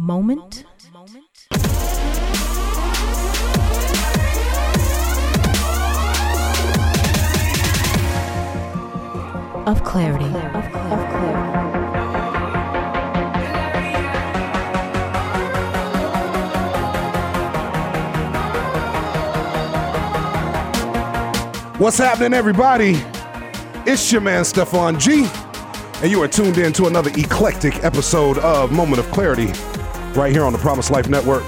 moment of clarity. Of clarity. What's happening, everybody? It's your man, Stefan G, and you are tuned in to another eclectic episode of Moment of Clarity right here on the Promise Life Network.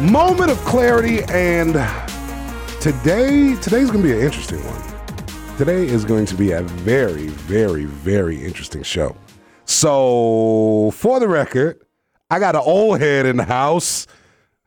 Moment of Clarity, and today, today's gonna be an interesting one. Today is going to be a very, very, very interesting show. So, for the record, I got an old head in the house.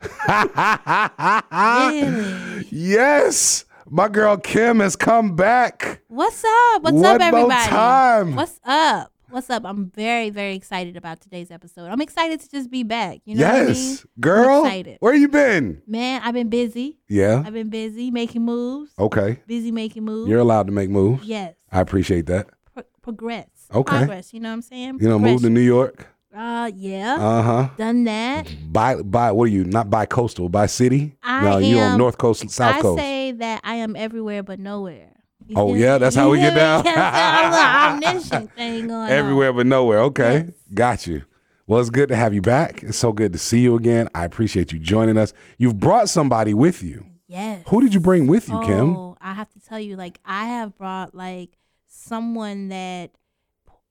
Yes, my girl Kim has come back. What's up? What's One up, more everybody? time. What's up? What's up? I'm very, very excited about today's episode. I'm excited to just be back. You know what I mean? yes, girl. excited. Where you been? Man, I've been busy. Yeah. I've been busy making moves. Okay. Busy making moves. You're allowed to make moves. yes. I appreciate that. Pro- progress. Okay. Progress. You know what I'm saying? You know, move to New York. Uh, yeah. Uh huh. Done that. By by, what are you? Not by coastal, by city. I no, you on North Coast, South I Coast. say that I am everywhere but nowhere. Oh, yeah? That's how we get down? me? Yes, I'm omniscient thing going on. Everywhere but nowhere. Okay. Yes. Got you. Well, it's good to have you back. It's so good to see you again. I appreciate you joining us. You've brought somebody with you. Yes. Who did you bring with you, Kim? Oh, I have to tell you, like I have brought like someone that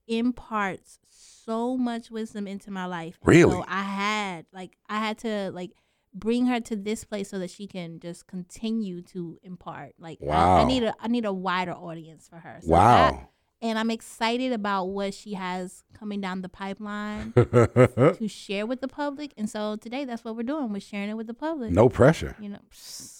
imparts so much wisdom into my life. Really? So I had like I had to like bring her to this place so that she can just continue to impart. Like I- I, need a I need a wider audience for her. So Wow. I- and I'm excited about what she has coming down the pipeline to share with the public. And so today that's what we're doing. We're sharing it with the public. no pressure, You know,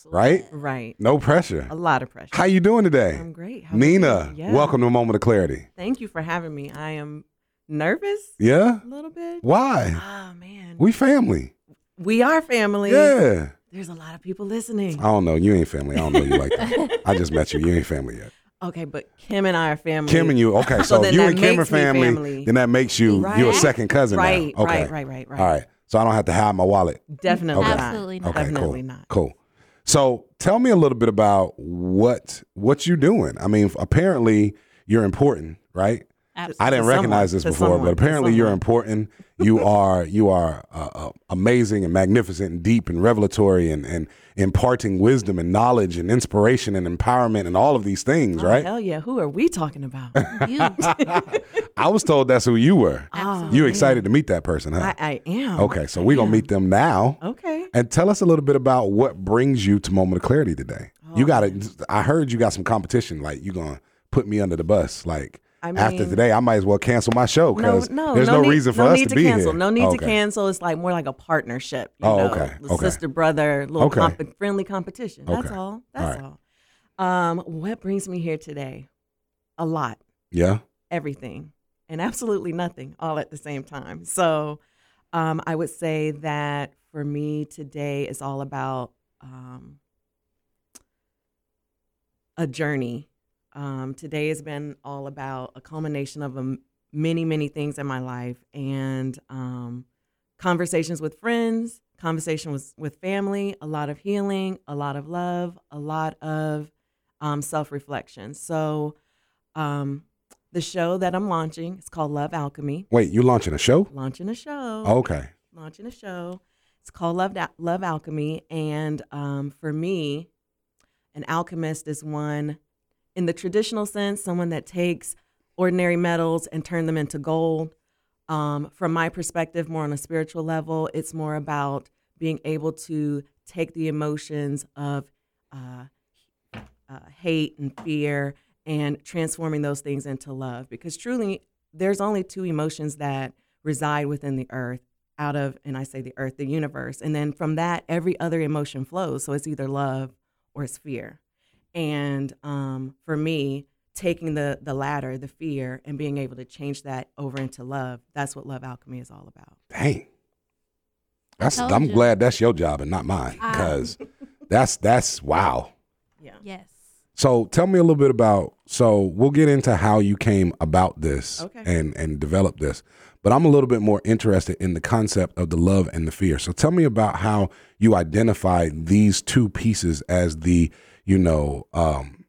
right? Right. No pressure. A lot of pressure. How you doing today? I'm great. How Nina. Yeah. welcome to a moment of clarity. Thank you for having me. I am nervous Yeah? a little bit. Why? Oh man. We family. We are family. Yeah. There's a lot of people listening. I don't know. You ain't family. I don't know you like that. I just met you. You ain't family yet. Okay, but Kim and I are family. Kim and you. Okay, so, So you and Kim are family, family. Then that makes you Right. you a second cousin. now. Right, Okay. right, right, right, right. All right. So I don't have to hide my wallet. Definitely Okay. not. Absolutely not. Okay, Definitely cool. not. Cool. So tell me a little bit about what what you doing. I mean, apparently you're important, right? Absolutely. I didn't recognize this before, someone, but apparently you're important. You are you are uh, uh, amazing and magnificent and deep and revelatory and and imparting wisdom and knowledge and inspiration and empowerment and all of these things, Oh, right? Hell yeah. Who are we talking about? You. I was told that's who you were. Absolutely. You excited to meet that person, huh? I, I am. okay, so we're gonna meet them now. Okay. And tell us a little bit about what brings you to Moment of Clarity today. you Oh, got to I heard you got some competition. Like you gonna put me under the bus. Like I after today, I might as well cancel my show because no, there's no, need, reason for no us to, to, be cancel. here. No need Okay. to cancel. It's like more like a partnership. You Oh, know, okay, the okay. Sister brother, little Okay. comp- friendly competition. That's all. That's right. all. Um, what brings me here today? A lot, Yeah. everything, and absolutely nothing, all at the same time. So, um, I would say that for me today is all about um, a journey. Um, today has been all about a culmination of um, many, many things in my life and um, conversations with friends, conversation with, with family, a lot of healing, a lot of love, a lot of um, self reflection. So, um, the show that I'm launching is called Love Alchemy. Wait, you're launching a show? Launching a show Okay. launching a show. It's called Love, Love Alchemy. And um, for me, an alchemist is one, in the traditional sense, someone that takes ordinary metals and turn them into gold. Um, from my perspective, more on a spiritual level, it's more about being able to take the emotions of uh, uh, hate and fear and transforming those things into love. Because truly, there's only two emotions that reside within the earth out of, and I say the earth, the universe. And then from that, every other emotion flows. So it's either love or it's fear. And um, for me, taking the the latter, the fear, and being able to change that over into love, that's what love alchemy is all about. Dang. That's I'm you. glad that's your job and not mine because that's that's wow. Yeah. Yes. So tell me a little bit about. So we'll get into how you came about this Okay. and and develop this. but I'm a little bit more interested in the concept of the love and the fear. So tell me about how you identify these two pieces as the, you know, um,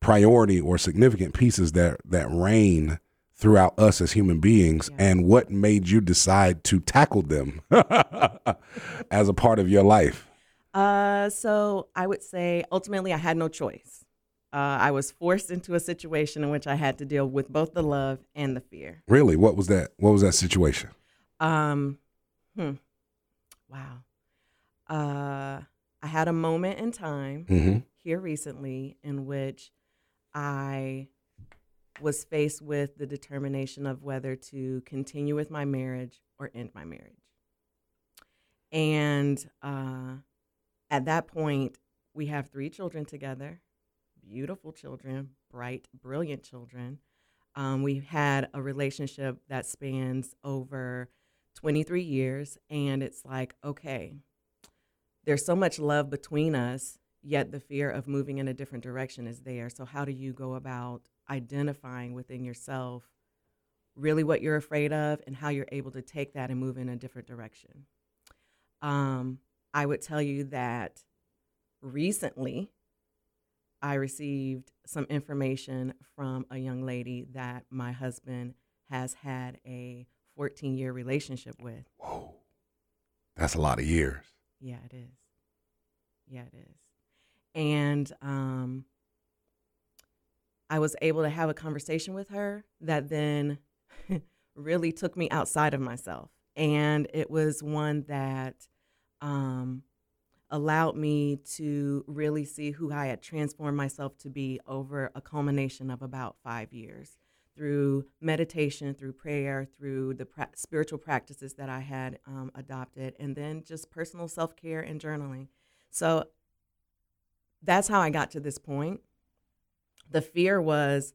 priority or significant pieces that that reign throughout us as human beings Yeah. and what made you decide to tackle them as a part of your life. Uh, so I would say ultimately I had no choice. Uh, I was forced into a situation in which I had to deal with both the love and the fear. Really, what was that? What was that situation? Um, hmm. Wow. Uh, I had a moment in time hmm here recently in which I was faced with the determination of whether to continue with my marriage or end my marriage. And uh, at that point, we have three children together beautiful children, bright, brilliant children. Um, we had a relationship that spans over 23 years, and it's like, okay, there's so much love between us, yet the fear of moving in a different direction is there. So, how do you go about identifying within yourself really what you're afraid of and how you're able to take that and move in a different direction? Um, I would tell you that recently I received some information from a young lady that my husband has had a 14 year relationship with. Whoa, that's a lot of years. Yeah, it is. Yeah, it is. And um, I was able to have a conversation with her that then really took me outside of myself. And it was one that um, allowed me to really see who I had transformed myself to be over a culmination of about five years through meditation, through prayer, through the pra- spiritual practices that I had um, adopted, and then just personal self care and journaling. So that's how I got to this point. The fear was,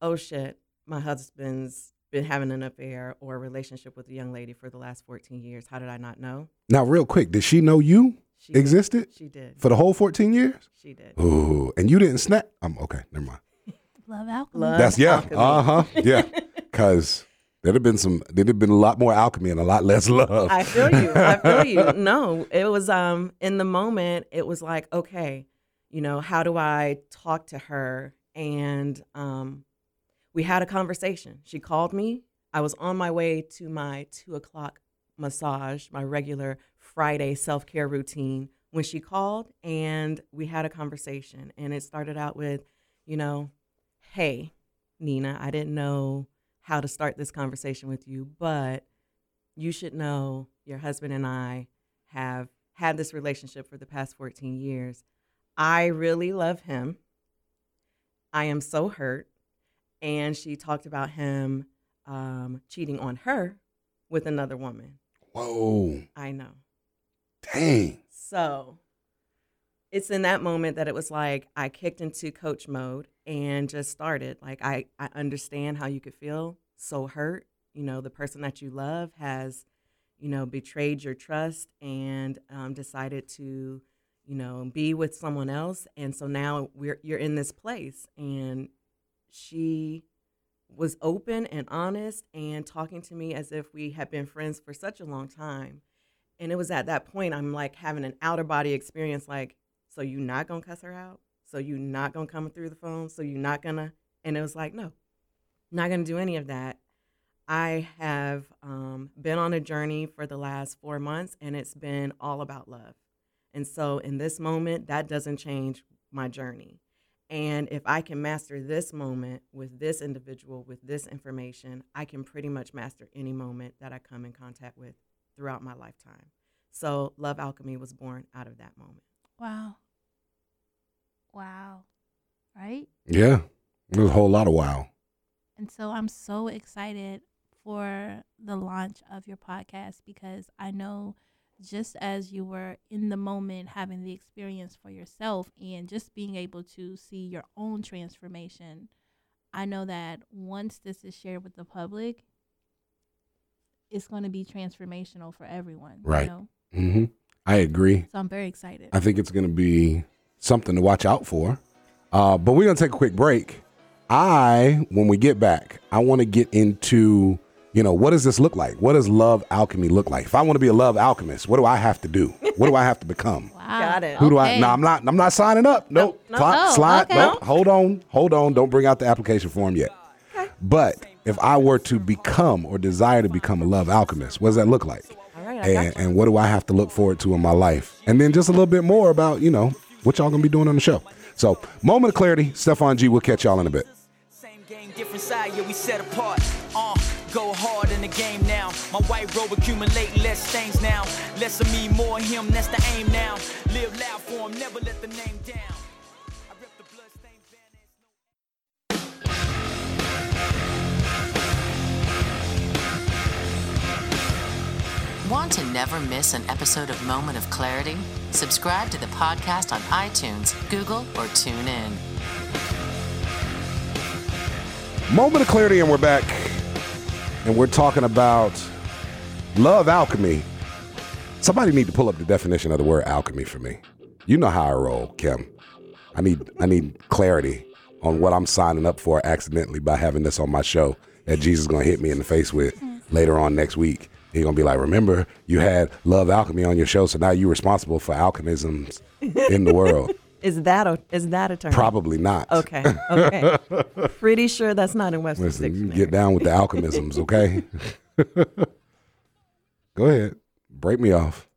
oh shit, my husband's been having an affair or a relationship with a young lady for the last 14 years. How did I not know? Now, real quick, did she know you She did. existed She did. for the whole 14 years? She did. Ooh, and you didn't snap? Um, okay, never mind. Love alchemy. Love That's yeah, uh huh, yeah. Because there'd have been some, there'd have been a lot more alchemy and a lot less love. I feel you. I feel you. No, it was um in the moment. It was like, okay, you know, how do I talk to her? And um, we had a conversation. She called me. I was on my way to my two o'clock massage, my regular Friday self care routine, when she called, and we had a conversation. And it started out with, you know, hey, Nina, I didn't know how to start this conversation with you, but you should know your husband and I have had this relationship for the past 14 years. I really love him. I am so hurt. And she talked about him um, cheating on her with another woman. Whoa, I know. dang. So it's in that moment that it was like I kicked into coach mode and just started. Like I, I understand how you could feel so hurt. You know, the person that you love has, you know, betrayed your trust and um, decided to, you know, be with someone else. And so now we're you're in this place. And she was open and honest and talking to me as if we had been friends for such a long time. And it was at that point I'm like having an outer body experience like, so you not gonna cuss her out? So you not gonna come through the phone? So you not gonna and it was like, no, not gonna do any of that. I have um, been on a journey for the last four months and it's been all about love. And so in this moment, that doesn't change my journey. And if I can master this moment with this individual, with this information, I can pretty much master any moment that I come in contact with throughout my lifetime. So, Love Alchemy was born out of that moment. Wow. Wow. Right? Yeah, there's a whole lot of wow. And so I'm so excited for the launch of your podcast because I know just as you were in the moment having the experience for yourself and just being able to see your own transformation, I know that once this is shared with the public, it's going to be transformational for everyone. Right. You know? hmm I agree. So I'm very excited. I think it's going to be something to watch out for. Uh, but we're going to take a quick break. I, when we get back, I want to get into you know, what does this look like? What does love alchemy look like? If I want to be a love alchemist, what do I have to do? What do I have to become? Wow. Got it. Who do I? Okay. No, I'm not. I'm not signing up. Nope. no. Slide. Oh, slide. okay. Nope. Hold on. Hold on. Don't bring out the application form yet. But if I were to become or desire to become a love alchemist, what does that look like? All right, I got And, and what do I have to look forward to in my life? And then just a little bit more about you know what y'all gonna be doing on the show. So, moment of clarity. Stefan G. We'll catch y'all in a bit. Same game, different side, yeah, we set apart. Uh, go hard in the game now. My white robe accumulate less stains now. Less of me, more of him, that's the aim now. Live loud for him, never let the name down. I rip the bloodstained banners. Want to never miss an episode of Moment of Clarity? Subscribe to the podcast on iTunes, Google, or TuneIn. Moment of clarity, and we're back. And we're talking about love alchemy. Somebody need to pull up the definition of the word alchemy for me. You know how I roll, Kim. I need I need clarity on what I'm signing up for accidentally by having this on my show that Jesus is gonna hit me in the face with mm. later on next week. He's gonna be like, remember, you had love alchemy on your show, so now you're responsible for alchemisms in the world. Is that a is that a term? Probably not. Okay. Okay. Pretty sure that's not in Webster's Listen, you dictionary. get down with the alchemisms, okay? Go ahead. Break me off.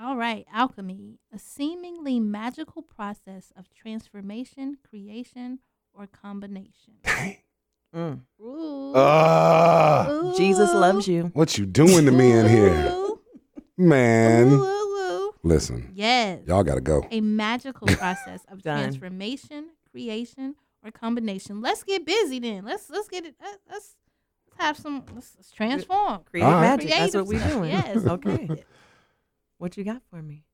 All right, alchemy, a seemingly magical process of transformation, creation, or combination. Mm. Ooh. Ah, Ooh. Jesus loves you. what you doing to me in here? Ooh. Man. Listen, Yes. y'all gotta go. A magical process of transformation, creation, or combination. Let's get busy then. Let's let's get it. Let's, let's have some. Let's, let's transform. Create All right. magic. That's what Creative we're doing. yes. Okay. What you got for me?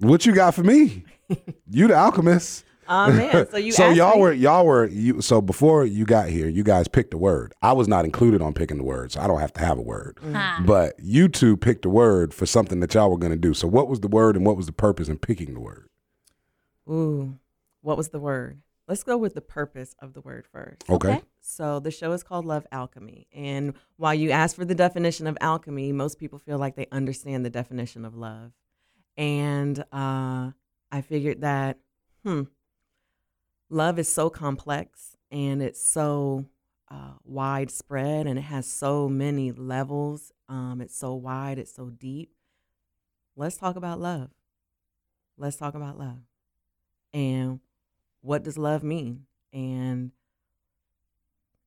What you got for me? You the alchemist. Oh man. So you so y'all me- were y'all were you so before you got here, you guys picked a word. I was not included on picking the word, so I don't have to have a word. Ha. But you two picked a word for something that y'all were gonna do. So what was the word and what was the purpose in picking the word? Ooh. What was the word? Let's go with the purpose of the word first. Okay. Okay. So the show is called Love Alchemy. And while you ask for the definition of alchemy, most people feel like they understand the definition of love. And uh, I figured that, hmm, love is so complex and it's so uh, widespread and it has so many levels. Um, it's so wide, it's so deep. Let's talk about love. Let's talk about love. And what does love mean? And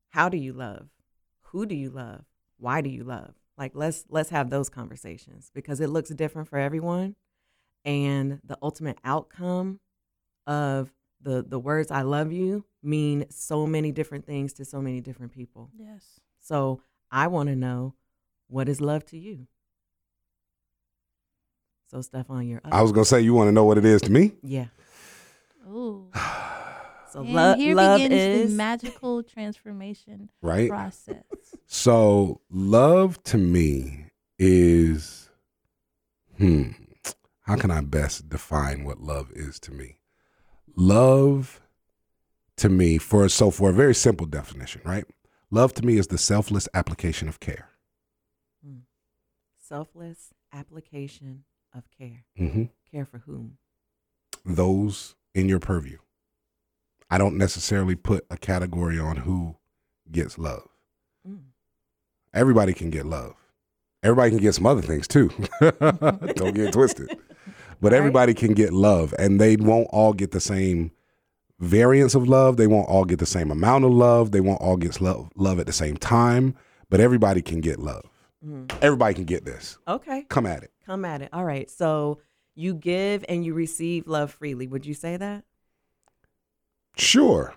how do you love? Who do you love? Why do you love? Like let's let's have those conversations because it looks different for everyone and the ultimate outcome of the the words I love you mean so many different things to so many different people. Yes. So I want to know what is love to you? So Stefan, you're up. I was gonna say you want to know what it is to me? yeah. Ooh. So And lo- here love begins is the magical transformation Right? process. So love to me is hmm. How can I best define what love is to me? Love to me for so for a very simple definition, right? Love to me is the selfless application of care. selfless application of care. hmm Care for whom? Those in your purview. I don't necessarily put a category on who gets love. Mm. Everybody can get love. Everybody can get some other things too. Don't get twisted. But Right. everybody can get love, and they won't all get the same variance of love. They won't all get the same amount of love. They won't all get love, love at the same time. But everybody can get love. Mm. Everybody can get this. Okay, Come at it. come at it. All right. So you give and you receive love freely. Would you say that? Sure.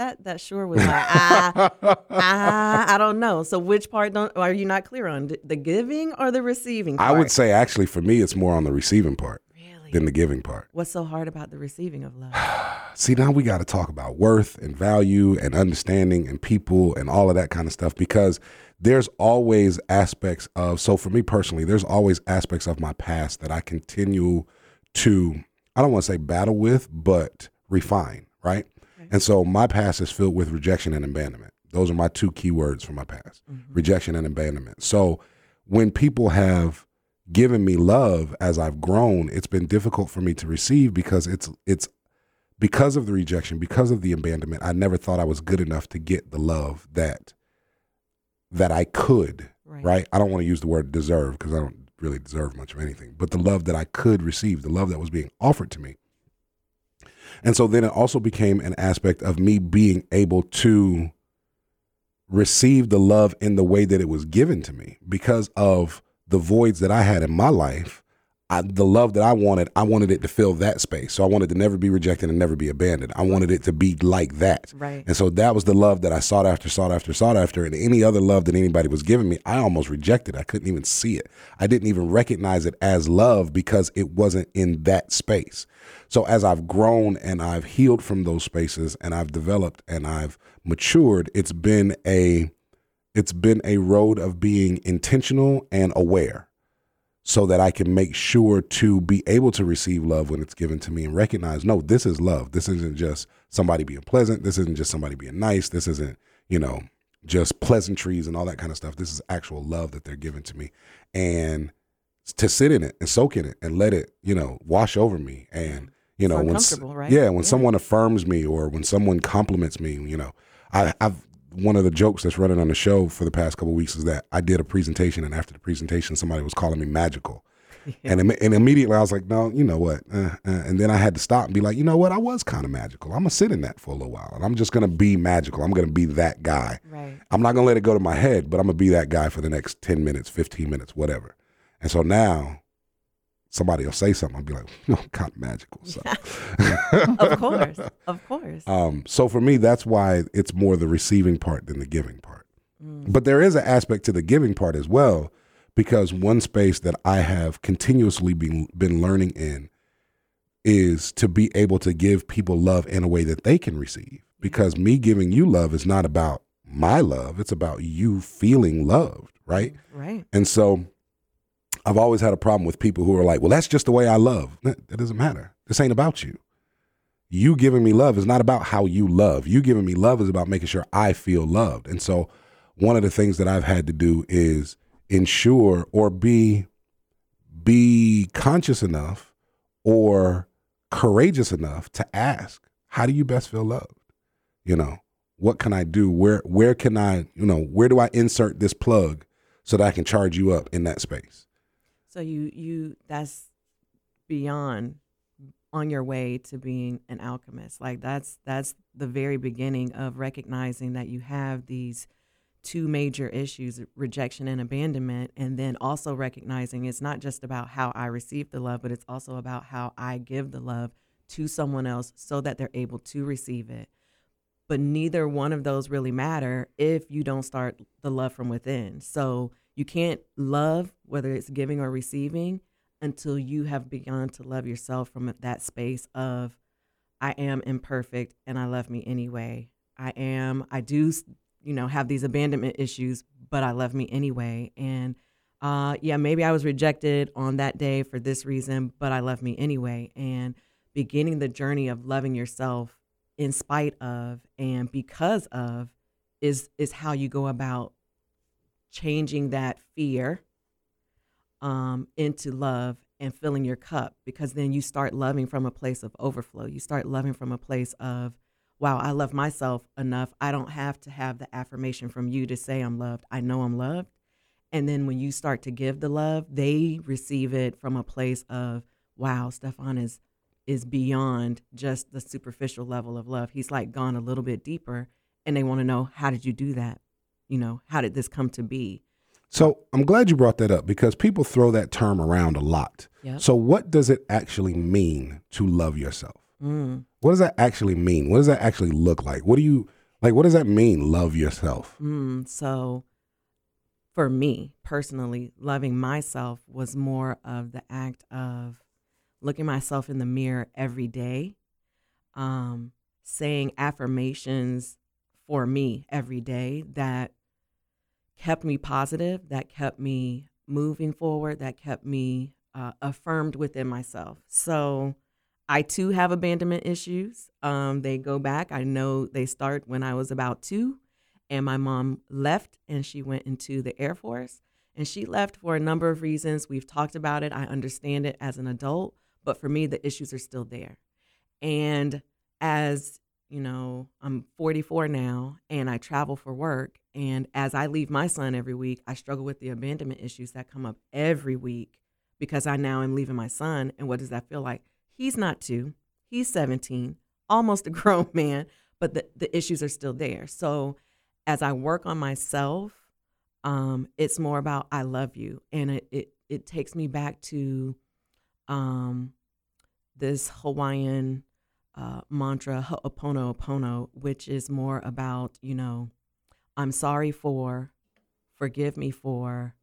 That that sure was like ah, ah I don't know. So which part don't are you not clear on? The giving or the receiving? Part? I would say actually for me, it's more on the receiving part really. than the giving part. What's so hard about the receiving of love? See, now we got to talk about worth and value and understanding and people and all of that kind of stuff because there's always aspects of, so for me personally, there's always aspects of my past that I continue to, I don't want to say battle with, but refine, right? And so my past is filled with rejection and abandonment. Those are my two key words from my past mm-hmm. rejection and abandonment. So when people have given me love as I've grown, it's been difficult for me to receive because it's it's because of the rejection, because of the abandonment. I never thought I was good enough to get the love that that I could, Right. right? I don't want to use the word deserve because I don't really deserve much of anything, but the love that I could receive, the love that was being offered to me. And so then it also became an aspect of me being able to receive the love in the way that it was given to me because of the voids that I had in my life. I, the love that I wanted, I wanted it to fill that space. So I wanted to never be rejected and never be abandoned. I wanted it to be like that. Right. And so that was the love that I sought after, sought after, sought after. And any other love that anybody was giving me, I almost rejected. I couldn't even see it. I didn't even recognize it as love because it wasn't in that space. So as I've grown and I've healed from those spaces and I've developed and I've matured, it's been a it's been a road of being intentional and aware so that I can make sure to be able to receive love when it's given to me and recognize, no, this is love. This isn't just somebody being pleasant. This isn't just somebody being nice. This isn't, you know, just pleasantries and all that kind of stuff. This is actual love that they're giving to me. And to sit in it and soak in it and let it, you know, wash over me. And, you know, when, right? yeah, when Yeah. someone affirms me or when someone compliments me, you know, I, I've, one of the jokes that's running on the show for the past couple weeks is that I did a presentation and after the presentation, somebody was calling me magical. And, im- and immediately I was like, no, you know what? Uh, uh, and then I had to stop and be like, you know what? I was kind of magical. I'm going to sit in that for a little while and I'm just going to be magical. I'm going to be that guy. Right. I'm not going to let it go to my head, but I'm going to be that guy for the next 10 minutes, 15 minutes, whatever. And so now somebody will say something. I'll be like, no, I'm kind of magical. So. of course. Of course. Um, so for me, that's why it's more the receiving part than the giving part. But there is an aspect to the giving part as well, because one space that I have continuously been been learning in is to be able to give people love in a way that they can receive. Because me giving you love is not about my love; it's about you feeling loved, right? right. And so I've always had a problem with people who are like, well, that's just the way I love. That doesn't matter. This ain't about you. You giving me love is not about how you love. You giving me love is about making sure I feel loved. And so one of the things that I've had to do is ensure or be be conscious enough or courageous enough to ask, how do you best feel loved? You know, what can I do? Where where can I, you know, where do I insert this plug so that I can charge you up in that space? So you you that's beyond on your way to being an alchemist. Like that's that's the very beginning of recognizing that you have these two major issues, rejection and abandonment, and then also recognizing it's not just about how I receive the love, but it's also about how I give the love to someone else so that they're able to receive it. But neither one of those really matter if you don't start the love from within. So you can't love, whether it's giving or receiving, until you have begun to love yourself from that space of, I am imperfect and I love me anyway. I am, I do, you know, have these abandonment issues, but I love me anyway. And uh, yeah, maybe I was rejected on that day for this reason, but I love me anyway. And beginning the journey of loving yourself in spite of and because of is is how you go about changing that fear um, into love and filling your cup because then you start loving from a place of overflow. You start loving from a place of, wow, I love myself enough. I don't have to have the affirmation from you to say I'm loved. I know I'm loved. And then when you start to give the love, they receive it from a place of, wow, Stefan is is beyond just the superficial level of love. He's like gone a little bit deeper and they want to know how did you do that? You know, how did this come to be? So I'm glad you brought that up because people throw that term around a lot. Yep. So what does it actually mean to love yourself? Mm. What does that actually mean? What does that actually look like? What do you like? What does that mean? Love yourself. Mm, so, for me personally, loving myself was more of the act of looking myself in the mirror every day, um, saying affirmations for me every day that kept me positive, that kept me moving forward, that kept me uh, affirmed within myself. So, I too have abandonment issues. Um, they go back. I know they start when I was about two And my mom left and she went into the Air Force. And she left for a number of reasons. We've talked about it. I understand it as an adult, but for me, the issues are still there. And as you know, I'm 44 now and I travel for work. And as I leave my son every week, I struggle with the abandonment issues that come up every week because I now am leaving my son. And what does that feel like? He's not two, he's 17, almost a grown man, but the, the issues are still there. So as I work on myself, um, it's more about I love you. And it, it, it takes me back to um, this Hawaiian uh, mantra, Ho'oponopono, which is more about, you know, I'm sorry for, forgive me for,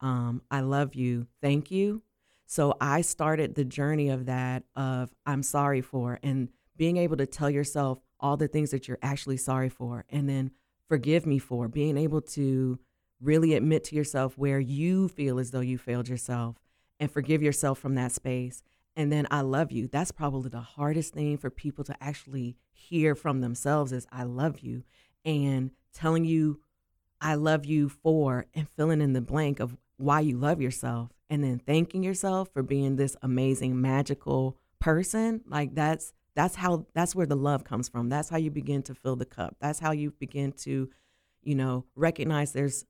um, I love you, thank you. So I started the journey of that of I'm sorry for and being able to tell yourself all the things that you're actually sorry for and then forgive me for being able to really admit to yourself where you feel as though you failed yourself and forgive yourself from that space and then I love you. That's probably the hardest thing for people to actually hear from themselves is I love you and telling you I love you for and filling in the blank of why you love yourself and then thanking yourself for being this amazing magical person. Like that's that's how that's where the love comes from. That's how you begin to fill the cup. That's how you begin to, you know, recognize there's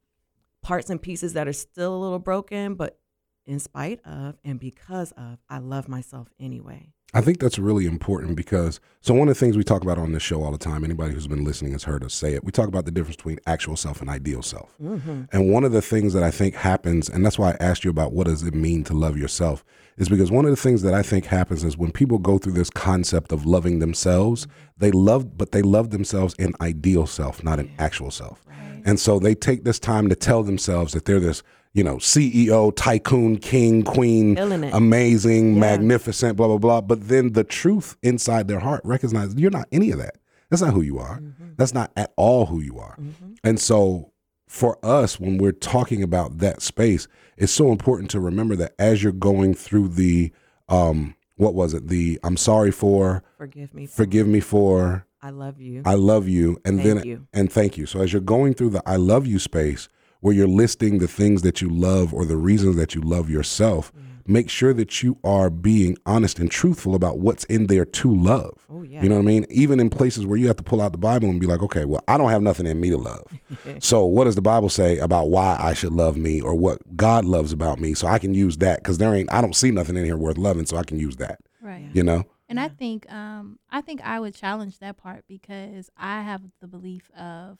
parts and pieces that are still a little broken, but in spite of and because of, I love myself anyway. I think that's really important because so one of the things we talk about on this show all the time, anybody who's been listening has heard us say it. We talk about the difference between actual self and ideal self. Mm-hmm. And one of the things that I think happens, and that's why I asked you about what does it mean to love yourself, is because one of the things that I think happens is when people go through this concept of loving themselves, they love but they love themselves in ideal self, not in actual self. Right. And so they take this time to tell themselves that they're this you know, CEO, tycoon, king, queen, amazing, yeah. magnificent, blah, blah, blah. But then the truth inside their heart recognizes you're not any of that. That's not who you are. Mm-hmm. That's not at all who you are. Mm-hmm. And so for us, when we're talking about that space, it's so important to remember that as you're going through the, um, what was it? The I'm sorry for, forgive me, for, forgive me for, I love you, I love you, and thank then you. and thank you. So as you're going through the I love you space, where you're listing the things that you love or the reasons that you love yourself, mm. make sure that you are being honest and truthful about what's in there to love. Oh, yeah. You know what I mean? Even in places where you have to pull out the Bible and be like, okay, well, I don't have nothing in me to love. so, what does the Bible say about why I should love me or what God loves about me? So I can use that because there ain't, I don't see nothing in here worth loving, so I can use that. Right. You know? And I think, um, I think I would challenge that part because I have the belief of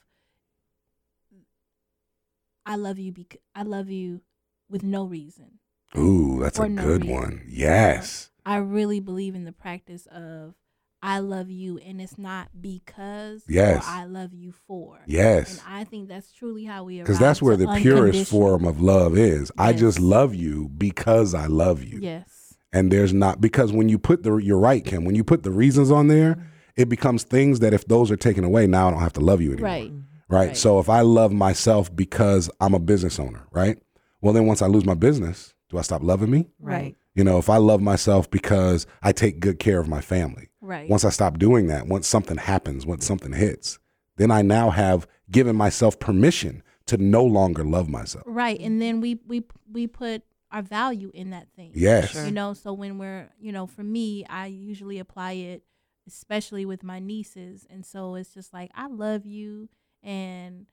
I love you because I love you with no reason. Ooh, that's a no good reason. one. Yes. I really believe in the practice of I love you and it's not because yes. I love you for. Yes. And I think that's truly how we are. Because that's where the purest form of love is. Yes. I just love you because I love you. Yes. And there's not because when you put the you're right, Kim, when you put the reasons on there, mm-hmm. it becomes things that if those are taken away, now I don't have to love you anymore. Right right? right? So if I love myself because I'm a business owner, right? Well, then once I lose my business, do I stop loving me? Right. You know, if I love myself because I take good care of my family, right? Once I stop doing that, once something happens, once something hits, then I now have given myself permission to no longer love myself. Right, and then we we we put our value in that thing. Yes. You know, so when we're, you know, for me, I usually apply it especially with my nieces, and so it's just like I love you and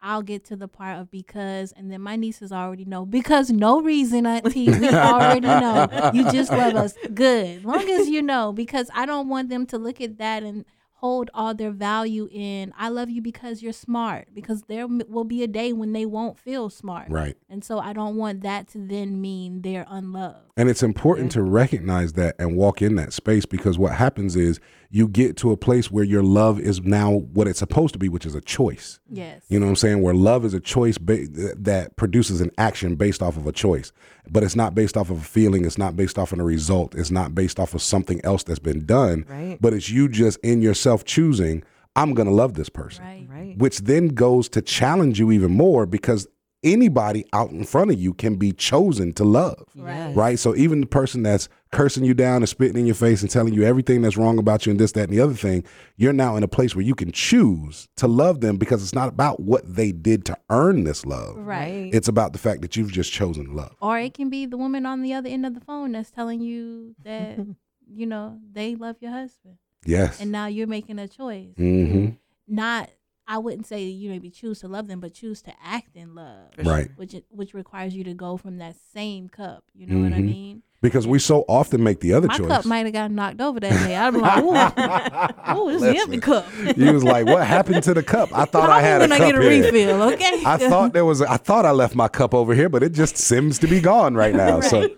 I'll get to the part of because, and then my nieces already know because no reason, Auntie. We already know you just love us. Good, long as you know, because I don't want them to look at that and hold all their value in I love you because you're smart because there will be a day when they won't feel smart. Right. And so I don't want that to then mean they're unloved. And it's important to recognize that and walk in that space because what happens is you get to a place where your love is now what it's supposed to be, which is a choice. Yes. You know what I'm saying? Where love is a choice ba- that produces an action based off of a choice, but it's not based off of a feeling. It's not based off of a result. It's not based off of something else that's been done. Right. But it's you just in yourself choosing, I'm going to love this person. Right. Right. Which then goes to challenge you even more because anybody out in front of you can be chosen to love. Yes. Right? So even the person that's cursing you down and spitting in your face and telling you everything that's wrong about you and this, that, and the other thing, you're now in a place where you can choose to love them because it's not about what they did to earn this love. Right. It's about the fact that you've just chosen love. Or it can be the woman on the other end of the phone that's telling you that, you know, they love your husband. Yes. And now you're making a choice. hmm Not, I wouldn't say you maybe choose to love them, but choose to act in love. Right. Which which requires you to go from that same cup. You know what I Mhm. mean? Because we so often make the other My choice. cup might have got knocked over that day. I'm like, ooh, ooh, this is empty cup. you was like, "What happened to the cup? I thought I had a when I cup get a here. refill, okay? I thought there was. I thought I left my cup over here, but it just seems to be gone right now. So,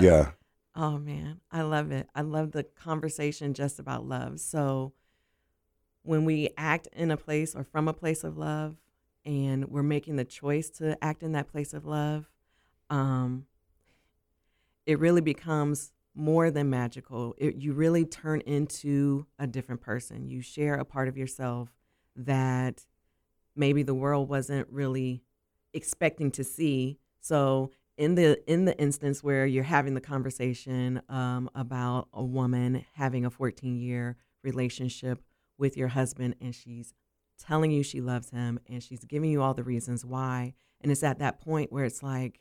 yeah, Oh man, I love it. I love the conversation just about love. So when we act in a place or from a place of love and we're making the choice to act in that place of love, um it really becomes more than magical. It, you really turn into a different person. You share a part of yourself that maybe the world wasn't really expecting to see. So in the in the instance where you're having the conversation um, about a woman having a 14 year relationship with your husband and she's telling you she loves him and she's giving you all the reasons why and it's at that point where it's like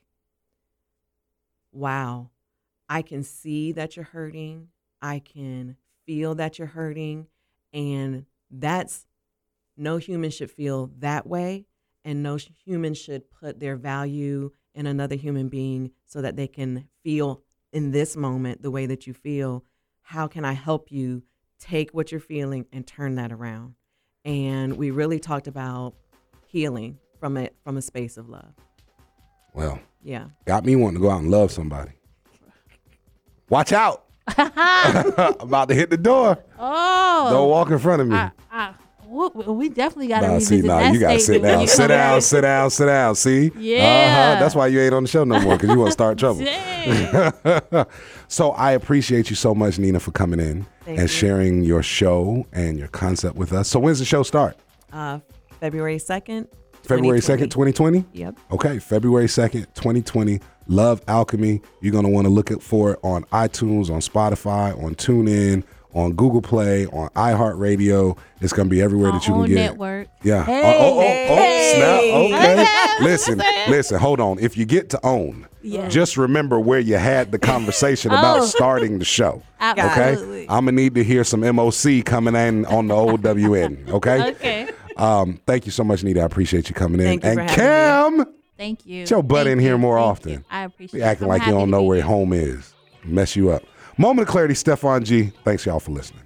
wow i can see that you're hurting i can feel that you're hurting and that's no human should feel that way and no human should put their value in another human being so that they can feel in this moment the way that you feel how can i help you take what you're feeling and turn that around and we really talked about healing from it from a space of love well, yeah got me wanting to go out and love somebody. Watch out! I'm about to hit the door. oh, Don't walk in front of me. I, I, we we definitely got to Nah, see, revisit nah, that you gotta sit down, sit down, sit down, sit down. See, Yeah. uh-huh. that's why you ain't on the show no more because you want to start trouble. So I appreciate you so much, Nina, for coming in Thank and you. sharing your show and your concept with us. So when's the show start? uh, february 2nd February 2nd, 2020? yep Okay, February 2nd, 2020. Love Alchemy. You're going to want to look it for it on iTunes, on Spotify, on TuneIn, on Google Play, on iHeartRadio. It's going to be everywhere Our that you can own get. network. Yeah. Hey. oh, oh, oh, Hey. oh, snap. Okay. Okay. listen, listen, hold on. If you get to own, just remember where you had the conversation about Oh. starting the show. Absolutely. Okay. I'm going to need to hear some MOC coming in on the old WN. Okay. Okay. Um, thank you so much, Nita. I appreciate you coming in. Thank you and for Cam. Thank you. Get your butt Thank in here more Thank often. you. I appreciate Be it. acting I'm like you don't know where here. home is. Mess you up. Moment of clarity, Stefan G. Thanks y'all for listening.